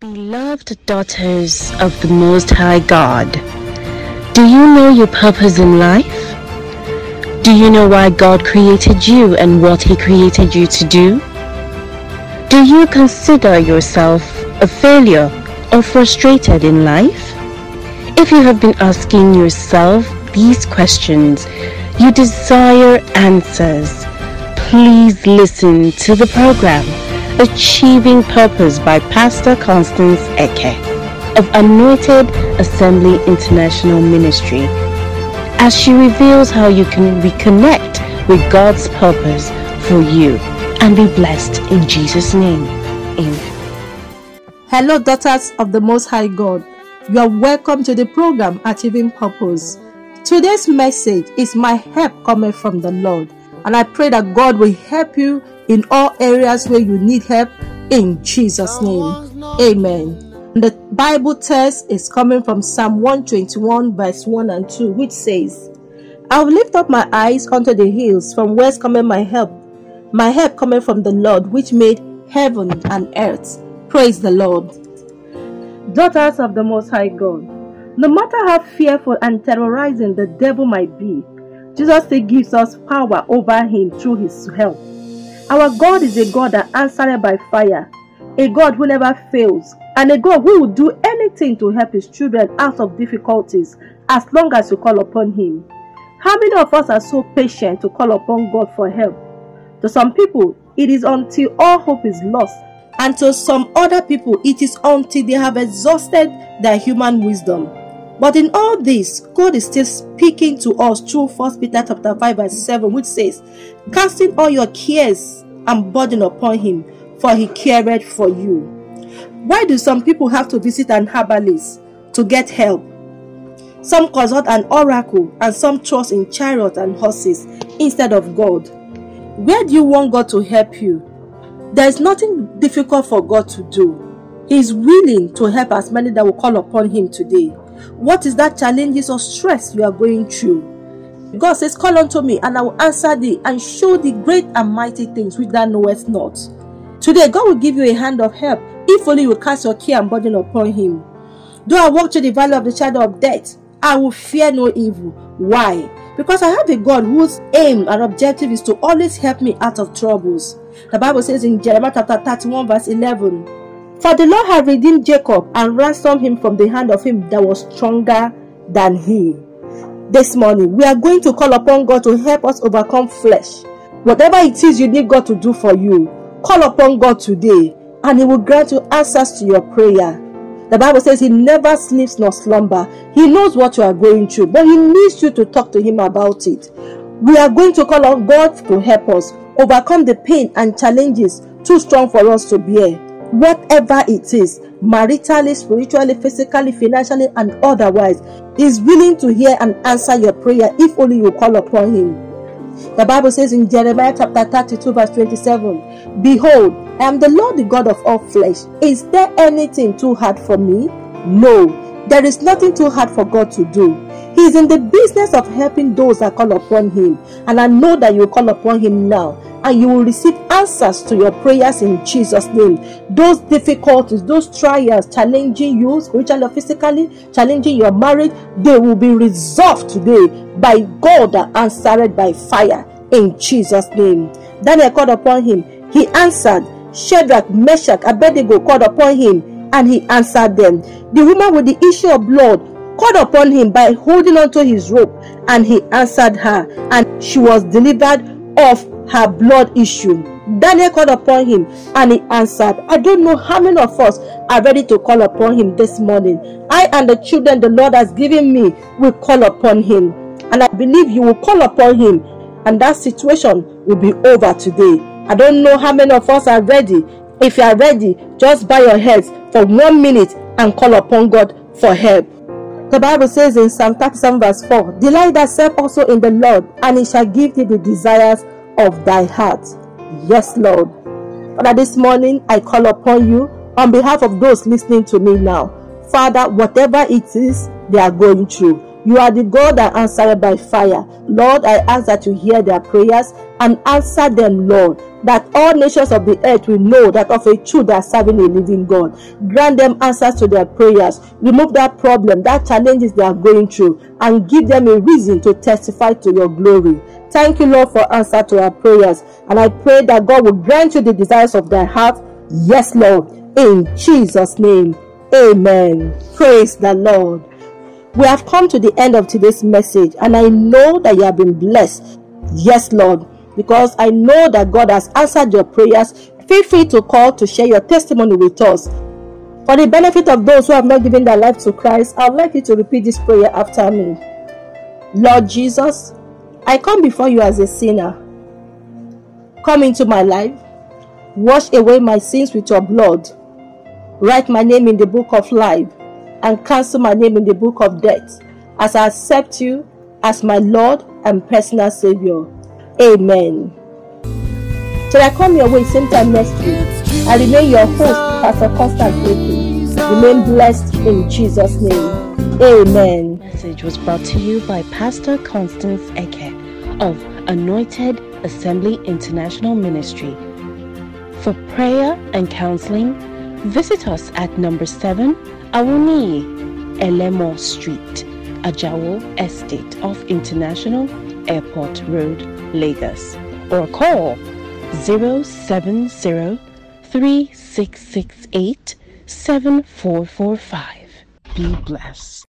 Beloved daughters of the Most High God, do you know your purpose in life? Do you know why God created you and what He created you to do? Do you consider yourself a failure or frustrated in life? If you have been asking yourself these questions, you desire answers, please listen to the program Achieving Purpose by Pastor Constance Eke of Anointed Assembly International Ministry as she reveals how you can reconnect with God's purpose for you and be blessed in Jesus' name. Amen. Hello, daughters of the Most High God. You are welcome to the program Achieving Purpose. Today's message is My Help Coming from the Lord. And I pray that God will help you in all areas where you need help in Jesus' name. Amen. The Bible text is coming from Psalm 121, verse 1 and 2, which says, I will lift up my eyes unto the hills, from whence cometh my help. My help cometh from the Lord, which made heaven and earth. Praise the Lord. Daughters of the Most High God, no matter how fearful and terrorizing the devil might be, Jesus still gives us power over him through his help. Our God is a God that answered by fire, a God who never fails, and a God who will do anything to help his children out of difficulties as long as you call upon him. How many of us are so patient to call upon God for help? To some people, it is until all hope is lost, and to some other people, it is until they have exhausted their human wisdom. But in all this, God is still speaking to us through 1 Peter chapter 5 verse 7, which says, Casting all your cares and burden upon him, for he cared for you. Why do some people have to visit an herbalist to get help? Some consult an oracle and some trust in chariots and horses instead of God. Where do you want God to help you? There is nothing difficult for God to do. He is willing to help as many that will call upon Him today. What is that challenges or stress you are going through? God says, Call unto me, and I will answer thee, and show thee great and mighty things which thou knowest not. Today, God will give you a hand of help if only you cast your care and burden upon Him. Though I walk through the valley of the shadow of death, I will fear no evil. Why? Because I have a God whose aim and objective is to always help me out of troubles. The Bible says in Jeremiah chapter 31, verse 11, For the Lord had redeemed Jacob and ransomed him from the hand of him that was stronger than he this morning, we are going to call upon God to help us overcome flesh. Whatever it is you need God to do for you, call upon God today and He will grant you answers to your prayer. The Bible says He never sleeps nor slumber. He knows what you are going through, but He needs you to talk to Him about it. We are going to call on God to help us overcome the pain and challenges too strong for us to bear whatever it is, maritally, spiritually, physically, financially, and otherwise, is willing to hear and answer your prayer if only you call upon Him. The Bible says in Jeremiah chapter 32, verse 27 Behold, I am the Lord, the God of all flesh. Is there anything too hard for me? No, there is nothing too hard for God to do. He is in the business of helping those that call upon Him. And I know that you call upon Him now and you will receive answers to your prayers in Jesus' name. Those difficulties, those trials challenging you spiritually or physically, challenging your marriage, they will be resolved today by God that answered by fire in Jesus' name. Daniel called upon him. He answered. Shadrach, Meshach, Abednego called upon him and he answered them. The woman with the issue of blood called upon him by holding onto his rope and he answered her and she was delivered of her blood issue. Daniel called upon him and he answered. I don't know how many of us are ready to call upon him this morning. I and the children the Lord has given me will call upon him. And I believe you will call upon him and that situation will be over today. I don't know how many of us are ready. If you are ready, just bow your heads for one minute and call upon God for help. The Bible says in Psalm 37 verse 4, Delight thyself also in the Lord, and he shall give thee the desires of thy heart. Yes, Lord. Father, this morning I call upon you on behalf of those listening to me now. Father, whatever it is they are going through, You are the God that answered by fire. Lord, I ask that you hear their prayers and answer them, Lord, that all nations of the earth will know that of a truth they are serving a living God. Grant them answers to their prayers. Remove that problem, that challenges they are going through, and give them a reason to testify to your glory. Thank you, Lord, for answer to our prayers. And I pray that God will grant you the desires of thy heart. Yes, Lord. In Jesus' name. Amen. Praise the Lord. We have come to the end of today's message, and I know that you have been blessed. Yes, Lord, because I know that God has answered your prayers. Feel free to call to share your testimony with us. For the benefit of those who have not given their life to Christ, I would like you to repeat this prayer after me. Lord Jesus, I come before you as a sinner. Come into my life, wash away my sins with your blood, write my name in the book of life and cancel my name in the book of death as I accept you as my Lord and personal Savior. Amen. Till I come your way same time next week, I remain your host, Pastor Constance Eke. Remain blessed in Jesus' name. Amen. Message was brought to you by Pastor Constance Eke of Anointed Assembly International Ministry. For prayer and counseling, visit us at number 7 Awuni Elemo Street, Ajao Estate off International Airport Road, Lagos, or call 070 3668 7445. Be blessed.